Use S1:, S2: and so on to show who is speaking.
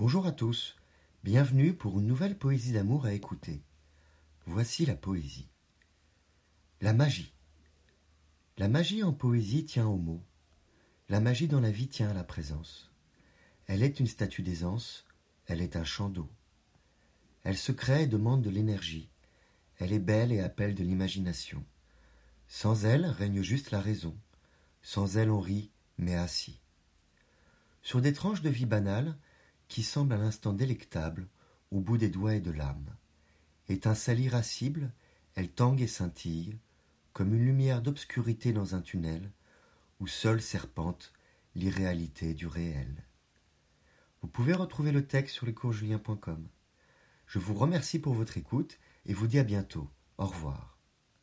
S1: Bonjour à tous, bienvenue pour une nouvelle poésie d'amour à écouter. Voici la poésie. La magie. La magie en poésie tient au mot. La magie dans la vie tient à la présence. Elle est une statue d'aisance, elle est un chant d'eau. Elle se crée et demande de l'énergie. Elle est belle et appelle de l'imagination. Sans elle règne juste la raison. Sans elle on rit, mais assis. Sur des tranches de vie banale, qui semblent à l'instant délectables, au bout des doigts et de l'âme. Étincelle irascible, elle tangue et scintille, comme une lumière d'obscurité dans un tunnel, où seule serpente l'irréalité du réel. Vous pouvez retrouver le texte sur lescoursjulien.com. Je vous remercie pour votre écoute et vous dis à bientôt. Au revoir.